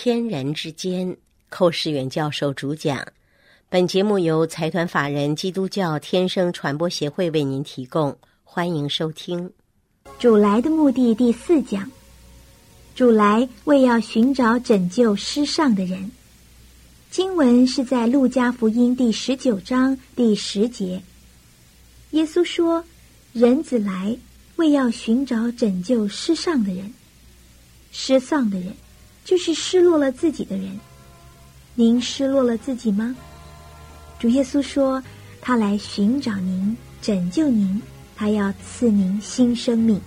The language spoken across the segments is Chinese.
天人之间，寇世远教授主讲。本节目由财团法人基督教天生传播协会为您提供，欢迎收听。主来的目的第四讲，主来为要寻找拯救失丧的人。经文是在路加福音第十九章第十节。耶稣说：“人子来为要寻找拯救失丧的人，失丧的人。”就是失落了自己的人，您失落了自己吗？主耶稣说，他来寻找您，拯救您，他要赐您新生命。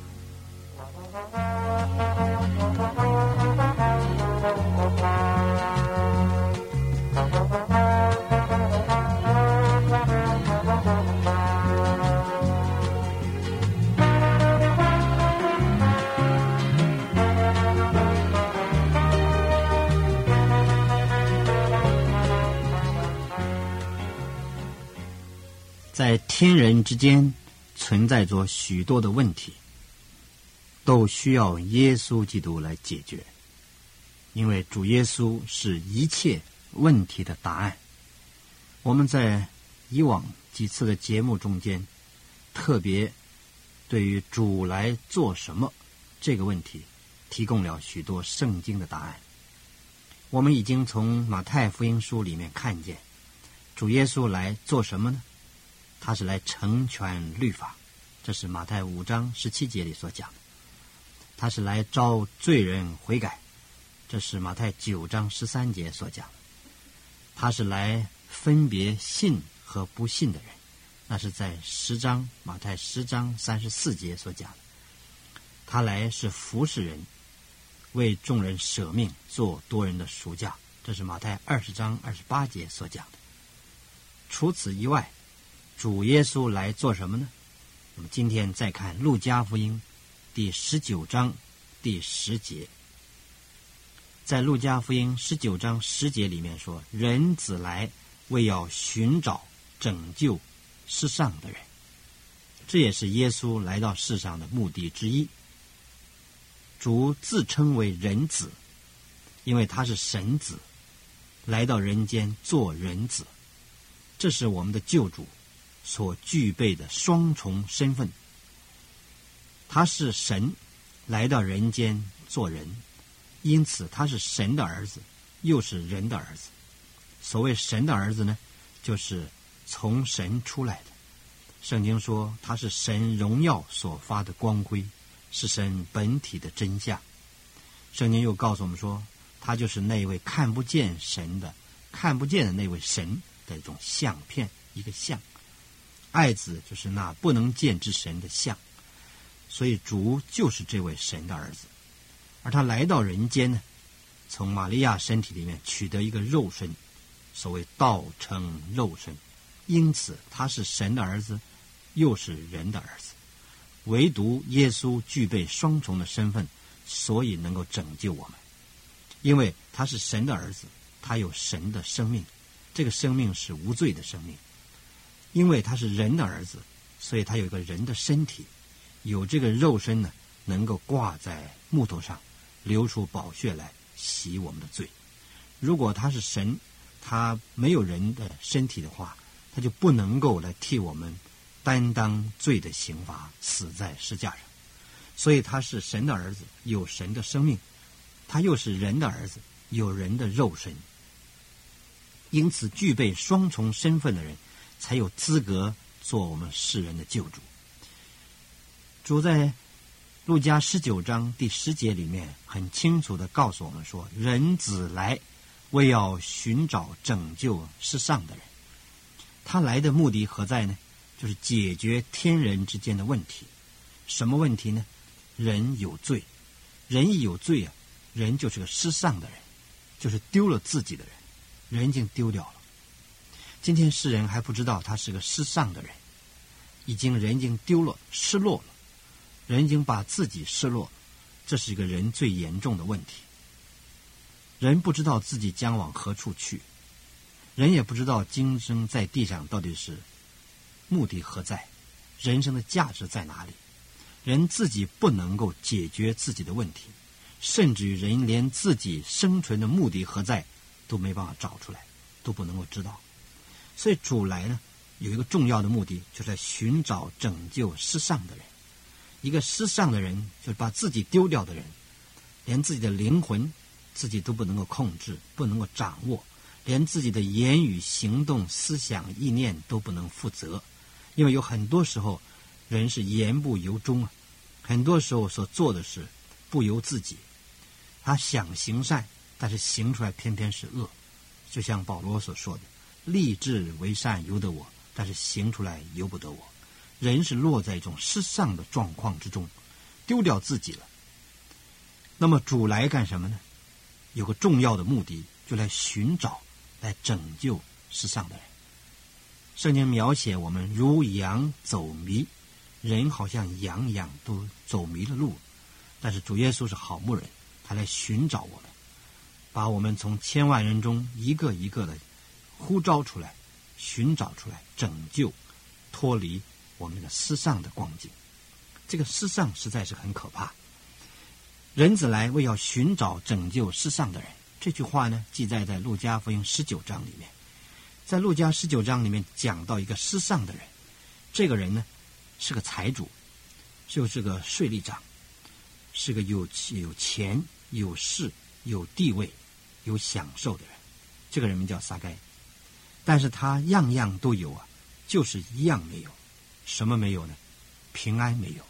天人之间存在着许多的问题，都需要耶稣基督来解决，因为主耶稣是一切问题的答案。我们在以往几次的节目中间，特别对于主来做什么这个问题，提供了许多圣经的答案。我们已经从马太福音书里面看见，主耶稣来做什么呢？他是来成全律法，这是马太五章十七节里所讲。的；他是来招罪人悔改，这是马太九章十三节所讲。的；他是来分别信和不信的人，那是在十章马太十章三十四节所讲。的；他来是服侍人，为众人舍命，做多人的赎价，这是马太二十章二十八节所讲的。除此以外。主耶稣来做什么呢？那么今天再看《路加福音》第十九章第十节，在《路加福音》十九章十节里面说：“人子来为要寻找拯救世上的人。”这也是耶稣来到世上的目的之一。主自称为人子，因为他是神子，来到人间做人子，这是我们的救主。所具备的双重身份，他是神来到人间做人，因此他是神的儿子，又是人的儿子。所谓神的儿子呢，就是从神出来的。圣经说他是神荣耀所发的光辉，是神本体的真相。圣经又告诉我们说，他就是那位看不见神的、看不见的那位神的一种相片，一个像。爱子就是那不能见之神的像，所以主就是这位神的儿子，而他来到人间呢，从玛利亚身体里面取得一个肉身，所谓道成肉身，因此他是神的儿子，又是人的儿子。唯独耶稣具备双重的身份，所以能够拯救我们，因为他是神的儿子，他有神的生命，这个生命是无罪的生命。因为他是人的儿子，所以他有一个人的身体，有这个肉身呢，能够挂在木头上，流出宝血来洗我们的罪。如果他是神，他没有人的身体的话，他就不能够来替我们担当罪的刑罚，死在石架上。所以他是神的儿子，有神的生命，他又是人的儿子，有人的肉身，因此具备双重身份的人。才有资格做我们世人的救主。主在路加十九章第十节里面很清楚的告诉我们说：“人子来，为要寻找拯救世上的人。他来的目的何在呢？就是解决天人之间的问题。什么问题呢？人有罪，人一有罪啊，人就是个失丧的人，就是丢了自己的人，人已经丢掉了。”今天世人还不知道他是个失丧的人，已经人已经丢了，失落了，人已经把自己失落，这是一个人最严重的问题。人不知道自己将往何处去，人也不知道今生在地上到底是目的何在，人生的价值在哪里？人自己不能够解决自己的问题，甚至于人连自己生存的目的何在都没办法找出来，都不能够知道。所以主来呢，有一个重要的目的，就是在寻找拯救失丧的人。一个失丧的人，就是把自己丢掉的人，连自己的灵魂自己都不能够控制，不能够掌握，连自己的言语、行动、思想、意念都不能负责。因为有很多时候，人是言不由衷啊，很多时候所做的事不由自己。他想行善，但是行出来偏偏是恶，就像保罗所说的：“立志为善由得我，但是行出来由不得我。”人是落在一种失丧的状况之中，丢掉自己了。那么主来干什么呢？有个重要的目的，就来寻找、来拯救失丧的人。圣经描写我们如羊走迷，人好像羊一样都走迷了路。但是主耶稣是好牧人，他来寻找我们，把我们从千万人中一个一个的呼召出来，寻找出来，拯救，脱离。我们的失丧的光景，这个失丧实在是很可怕。人子来为要寻找拯救失丧的人，这句话呢记载在路加福音十九章里面。在路加十九章里面讲到一个失丧的人，这个人呢是个财主，就是个税吏长，是个有有钱、有势、有地位、有享受的人。这个人名叫撒该，但是他样样都有啊，就是一样没有。什么没有呢？平安没有。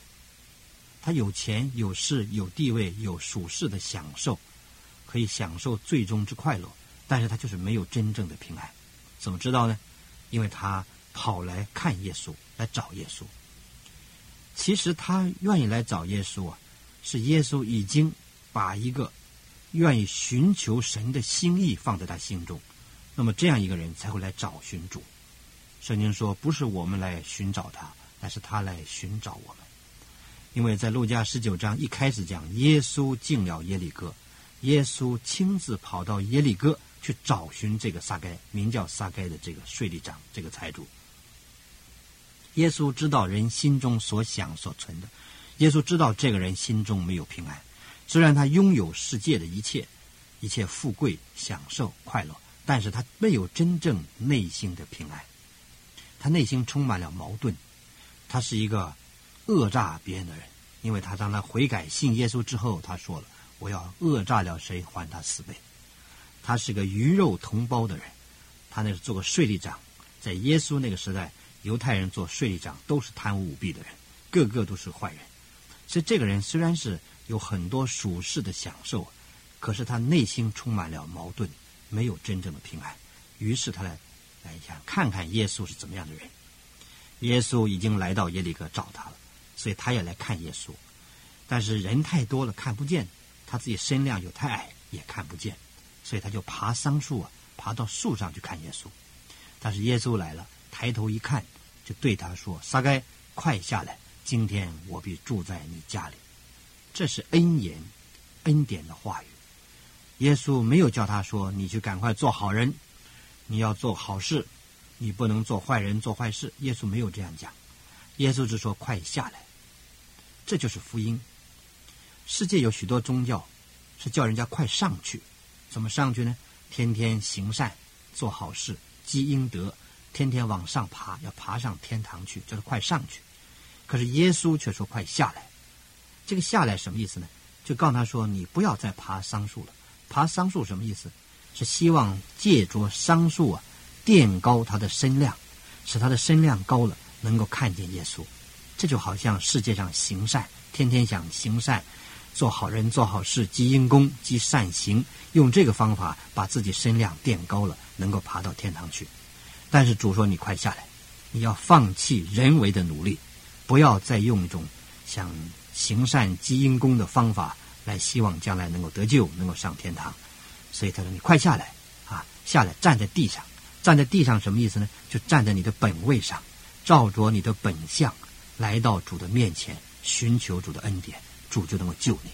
他有钱有势有地位有属世的享受，可以享受最终之快乐，但是他就是没有真正的平安。怎么知道呢？因为他跑来看耶稣，来找耶稣。其实他愿意来找耶稣啊，是耶稣已经把一个愿意寻求神的心意放在他心中，那么这样一个人才会来找寻主。圣经说：“不是我们来寻找他，而是他来寻找我们。”因为在路加十九章一开始讲，耶稣进了耶利哥，耶稣亲自跑到耶利哥去找寻这个撒该，名叫撒该的这个税吏长，这个财主。耶稣知道人心中所想所存的，耶稣知道这个人心中没有平安，虽然他拥有世界的一切，一切富贵、享受、快乐，但是他没有真正内心的平安。他内心充满了矛盾，他是一个恶诈别人的人，因为他当他悔改信耶稣之后，他说了：“我要恶诈了谁，还他四倍。”他是个鱼肉同胞的人，他那是做个税吏长，在耶稣那个时代，犹太人做税吏长都是贪污舞弊的人，个个都是坏人。所以这个人虽然是有很多属世的享受，可是他内心充满了矛盾，没有真正的平安。于是他来。来想看看耶稣是怎么样的人。耶稣已经来到耶利哥找他了，所以他也来看耶稣。但是人太多了，看不见；他自己身量又太矮，也看不见。所以他就爬桑树啊，爬到树上去看耶稣。但是耶稣来了，抬头一看，就对他说：“撒该，快下来！今天我必住在你家里。”这是恩言、恩典的话语。耶稣没有叫他说：“你去赶快做好人。”你要做好事，你不能做坏人做坏事。耶稣没有这样讲，耶稣只说：“快下来。”这就是福音。世界有许多宗教是叫人家快上去，怎么上去呢？天天行善，做好事，积阴德，天天往上爬，要爬上天堂去，就是快上去。可是耶稣却说：“快下来。”这个下来什么意思呢？就告诉他说：“你不要再爬桑树了。爬桑树什么意思？”是希望借着桑树啊，垫高他的身量，使他的身量高了，能够看见耶稣。这就好像世界上行善，天天想行善，做好人，做好事，积阴功，积善行，用这个方法把自己身量垫高了，能够爬到天堂去。但是主说：“你快下来，你要放弃人为的努力，不要再用一种想行善积阴功的方法来希望将来能够得救，能够上天堂。”所以他说：“你快下来，啊，下来站在地上，站在地上什么意思呢？就站在你的本位上，照着你的本相来到主的面前，寻求主的恩典，主就能够救你。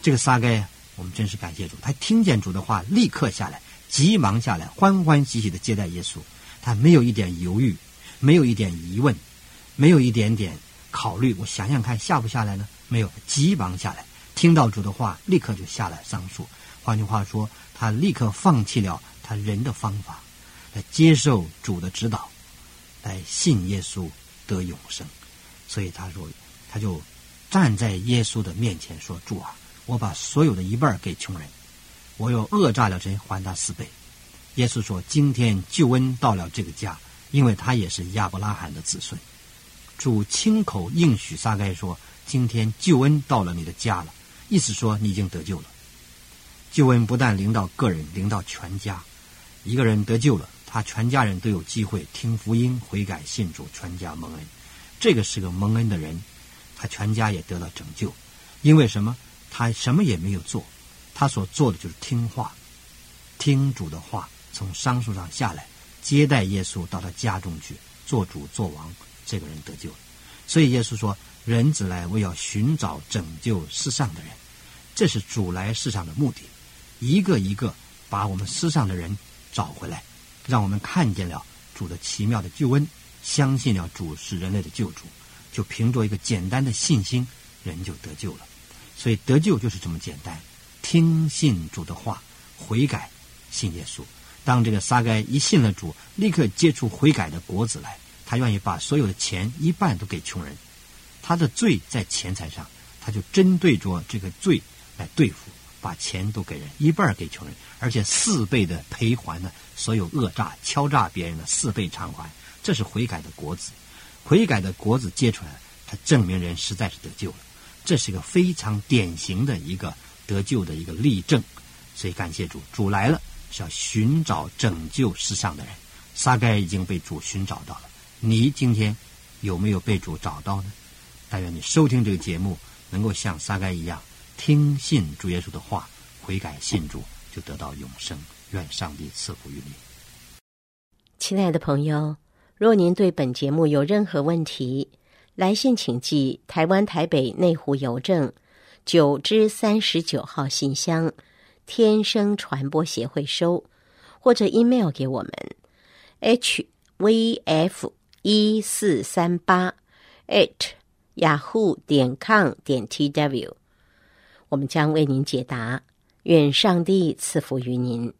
这个撒该，我们真是感谢主，他听见主的话，立刻下来，急忙下来，欢欢喜喜的接待耶稣。他没有一点犹豫，没有一点疑问，没有一点点考虑。我想想看，下不下来呢？没有，急忙下来。”听到主的话，立刻就下来桑树。换句话说，他立刻放弃了他人的方法，来接受主的指导，来信耶稣得永生。所以他说，他就站在耶稣的面前说：“主啊，我把所有的一半给穷人，我又讹诈了谁，还他四倍。”耶稣说：“今天救恩到了这个家，因为他也是亚伯拉罕的子孙。”主亲口应许撒该说：“今天救恩到了你的家了。”意思说你已经得救了。救恩不但临到个人，临到全家。一个人得救了，他全家人都有机会听福音、悔改、信主，全家蒙恩。这个是个蒙恩的人，他全家也得到拯救。因为什么？他什么也没有做，他所做的就是听话，听主的话，从桑树上下来，接待耶稣到他家中去做主做王。这个人得救了。所以耶稣说：“人子来，我要寻找拯救世上的人。”这是主来世上的目的，一个一个把我们世上的人找回来，让我们看见了主的奇妙的救恩，相信了主是人类的救主，就凭着一个简单的信心，人就得救了。所以得救就是这么简单，听信主的话，悔改，信耶稣。当这个撒该一信了主，立刻结出悔改的果子来，他愿意把所有的钱一半都给穷人。他的罪在钱财上，他就针对着这个罪。来对付，把钱都给人，一半给穷人，而且四倍的赔还呢，所有恶诈、敲诈别人的四倍偿还，这是悔改的果子。悔改的果子结出来，它证明人实在是得救了。这是一个非常典型的一个得救的一个例证。所以感谢主，主来了是要寻找拯救世上的人。撒该已经被主寻找到了，你今天有没有被主找到呢？但愿你收听这个节目，能够像撒该一样。听信主耶稣的话，悔改信主，就得到永生。愿上帝赐福于你，亲爱的朋友。若您对本节目有任何问题，来信请寄台湾台北内湖邮政九之三十九号信箱，天生传播协会收，或者 email 给我们 h v f 一四三八 at yahoo 点 com 点 t w。我们将为您解答，愿上帝赐福于您。